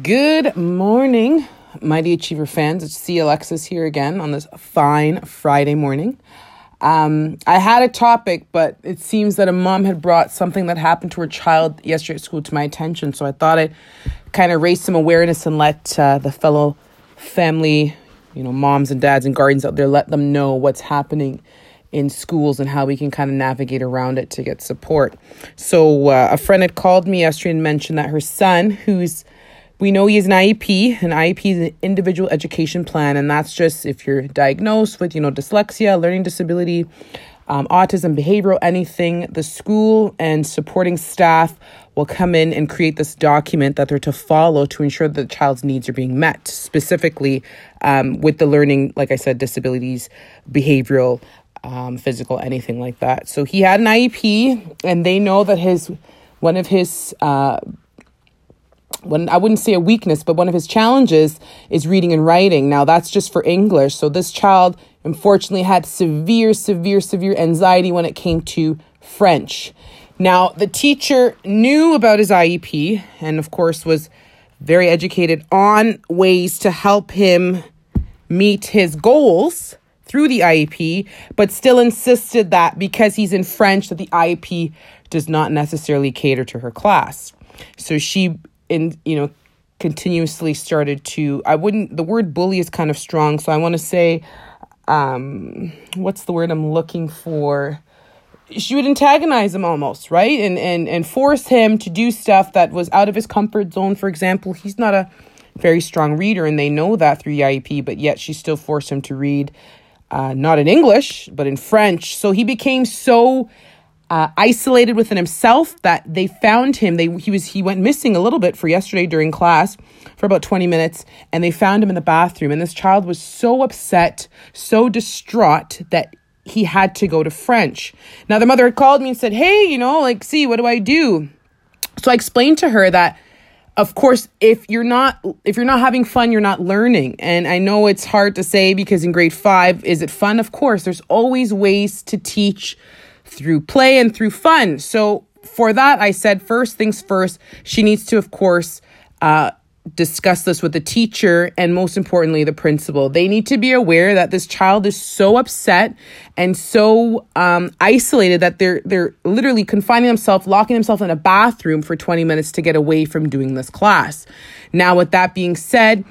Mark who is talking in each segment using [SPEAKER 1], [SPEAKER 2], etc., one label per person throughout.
[SPEAKER 1] Good morning, Mighty Achiever fans. It's C. Alexis here again on this fine Friday morning. Um, I had a topic, but it seems that a mom had brought something that happened to her child yesterday at school to my attention. So I thought I'd kind of raise some awareness and let uh, the fellow family, you know, moms and dads and guardians out there, let them know what's happening in schools and how we can kind of navigate around it to get support. So uh, a friend had called me yesterday and mentioned that her son, who's we know he has an IEP. An IEP is an individual education plan, and that's just if you're diagnosed with, you know, dyslexia, learning disability, um, autism, behavioral, anything. The school and supporting staff will come in and create this document that they're to follow to ensure that the child's needs are being met, specifically um, with the learning, like I said, disabilities, behavioral, um, physical, anything like that. So he had an IEP, and they know that his one of his uh, when I wouldn't say a weakness, but one of his challenges is reading and writing. Now that's just for English. So this child unfortunately had severe, severe, severe anxiety when it came to French. Now the teacher knew about his IEP and of course was very educated on ways to help him meet his goals through the IEP, but still insisted that because he's in French that the IEP does not necessarily cater to her class. So she in you know continuously started to I wouldn't the word bully is kind of strong so I want to say um what's the word I'm looking for? She would antagonize him almost right? And and and force him to do stuff that was out of his comfort zone. For example he's not a very strong reader and they know that through IEP but yet she still forced him to read uh, not in English but in French. So he became so uh, isolated within himself that they found him. They he was he went missing a little bit for yesterday during class for about 20 minutes and they found him in the bathroom. And this child was so upset so distraught that he had to go to french. Now the mother had called me and said hey you know like see what do i do? So i explained to her that of course if you're not if you're not having fun you're not learning. And i know it's hard to say because in grade 5 is it fun? Of course there's always ways to teach through play and through fun. So for that, I said first things first, she needs to, of course, uh, discuss this with the teacher and most importantly the principal they need to be aware that this child is so upset and so um, isolated that they're they're literally confining themselves locking themselves in a bathroom for 20 minutes to get away from doing this class now with that being said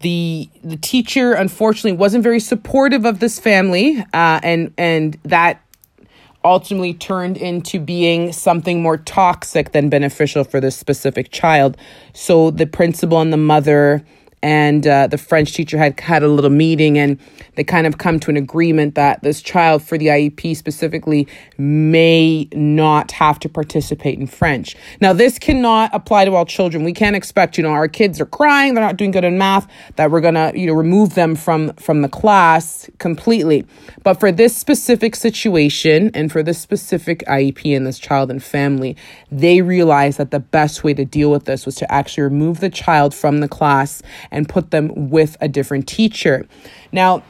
[SPEAKER 1] the the teacher unfortunately wasn't very supportive of this family uh, and and that ultimately turned into being something more toxic than beneficial for this specific child. So the principal and the mother and uh, the French teacher had had a little meeting and they kind of come to an agreement that this child for the IEP specifically may not have to participate in French. Now, this cannot apply to all children. We can't expect, you know, our kids are crying, they're not doing good in math, that we're gonna, you know, remove them from from the class completely. But for this specific situation and for this specific IEP and this child and family, they realized that the best way to deal with this was to actually remove the child from the class and put them with a different teacher. Now,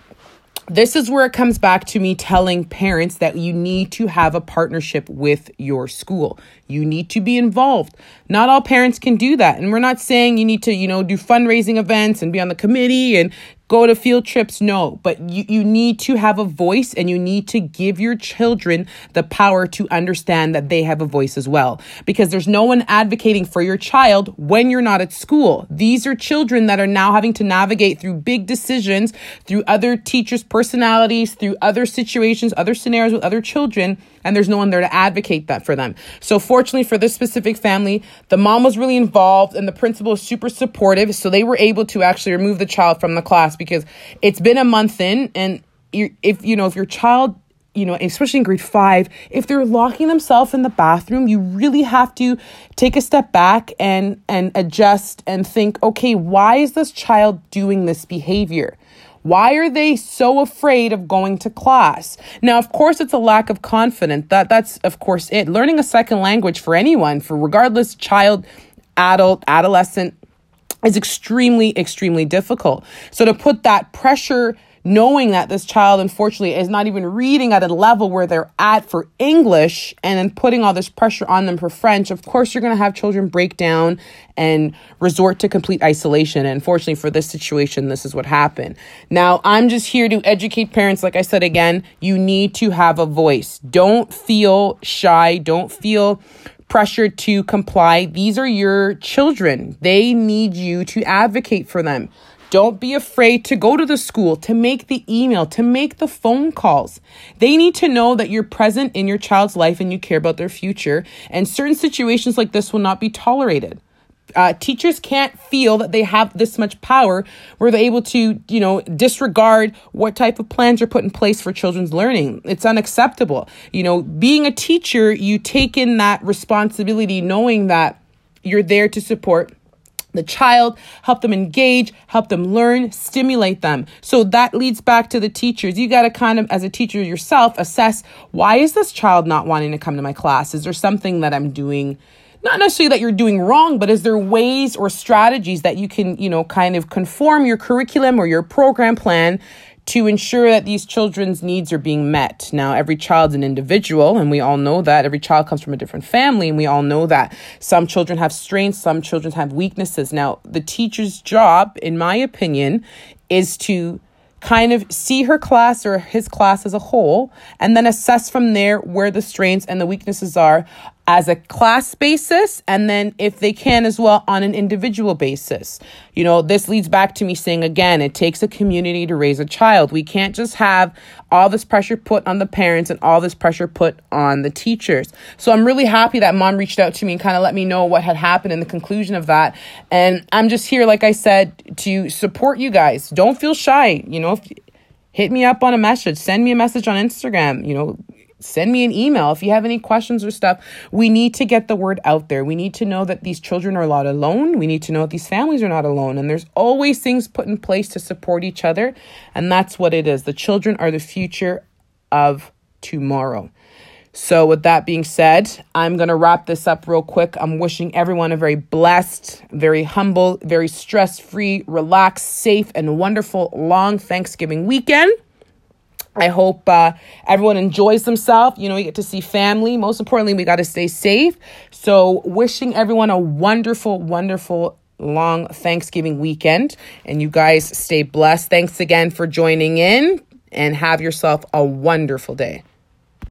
[SPEAKER 1] this is where it comes back to me telling parents that you need to have a partnership with your school. You need to be involved. Not all parents can do that. And we're not saying you need to, you know, do fundraising events and be on the committee and go to field trips. No, but you, you need to have a voice and you need to give your children the power to understand that they have a voice as well. Because there's no one advocating for your child when you're not at school. These are children that are now having to navigate through big decisions, through other teachers' personalities, through other situations, other scenarios with other children and there's no one there to advocate that for them. So fortunately for this specific family, the mom was really involved and the principal was super supportive. So they were able to actually remove the child from the class because it's been a month in and if you know if your child you know, especially in grade five, if they're locking themselves in the bathroom, you really have to take a step back and and adjust and think, okay, why is this child doing this behavior? Why are they so afraid of going to class? Now, of course, it's a lack of confidence. That that's of course it. Learning a second language for anyone, for regardless child, adult, adolescent, is extremely, extremely difficult. So to put that pressure knowing that this child unfortunately is not even reading at a level where they're at for English and then putting all this pressure on them for French, of course you're going to have children break down and resort to complete isolation. And unfortunately for this situation, this is what happened. Now, I'm just here to educate parents. Like I said again, you need to have a voice. Don't feel shy. Don't feel pressure to comply. These are your children. They need you to advocate for them. Don't be afraid to go to the school, to make the email, to make the phone calls. They need to know that you're present in your child's life and you care about their future. And certain situations like this will not be tolerated. Uh, teachers can't feel that they have this much power where they're able to, you know, disregard what type of plans are put in place for children's learning. It's unacceptable. You know, being a teacher, you take in that responsibility knowing that you're there to support the child, help them engage, help them learn, stimulate them. So that leads back to the teachers. You got to kind of, as a teacher yourself, assess why is this child not wanting to come to my class? Is there something that I'm doing? Not necessarily that you're doing wrong, but is there ways or strategies that you can, you know, kind of conform your curriculum or your program plan to ensure that these children's needs are being met. Now, every child's an individual, and we all know that. Every child comes from a different family, and we all know that. Some children have strengths, some children have weaknesses. Now, the teacher's job, in my opinion, is to kind of see her class or his class as a whole and then assess from there where the strengths and the weaknesses are as a class basis and then if they can as well on an individual basis. You know, this leads back to me saying again, it takes a community to raise a child. We can't just have all this pressure put on the parents and all this pressure put on the teachers. So I'm really happy that mom reached out to me and kind of let me know what had happened in the conclusion of that. And I'm just here like I said to support you guys. Don't feel shy, you know, if, hit me up on a message, send me a message on Instagram, you know, send me an email if you have any questions or stuff. We need to get the word out there. We need to know that these children are not alone. We need to know that these families are not alone. And there's always things put in place to support each other. And that's what it is. The children are the future of tomorrow. So, with that being said, I'm going to wrap this up real quick. I'm wishing everyone a very blessed, very humble, very stress free, relaxed, safe, and wonderful long Thanksgiving weekend. I hope uh, everyone enjoys themselves. You know, you get to see family. Most importantly, we got to stay safe. So, wishing everyone a wonderful, wonderful long Thanksgiving weekend. And you guys stay blessed. Thanks again for joining in and have yourself a wonderful day.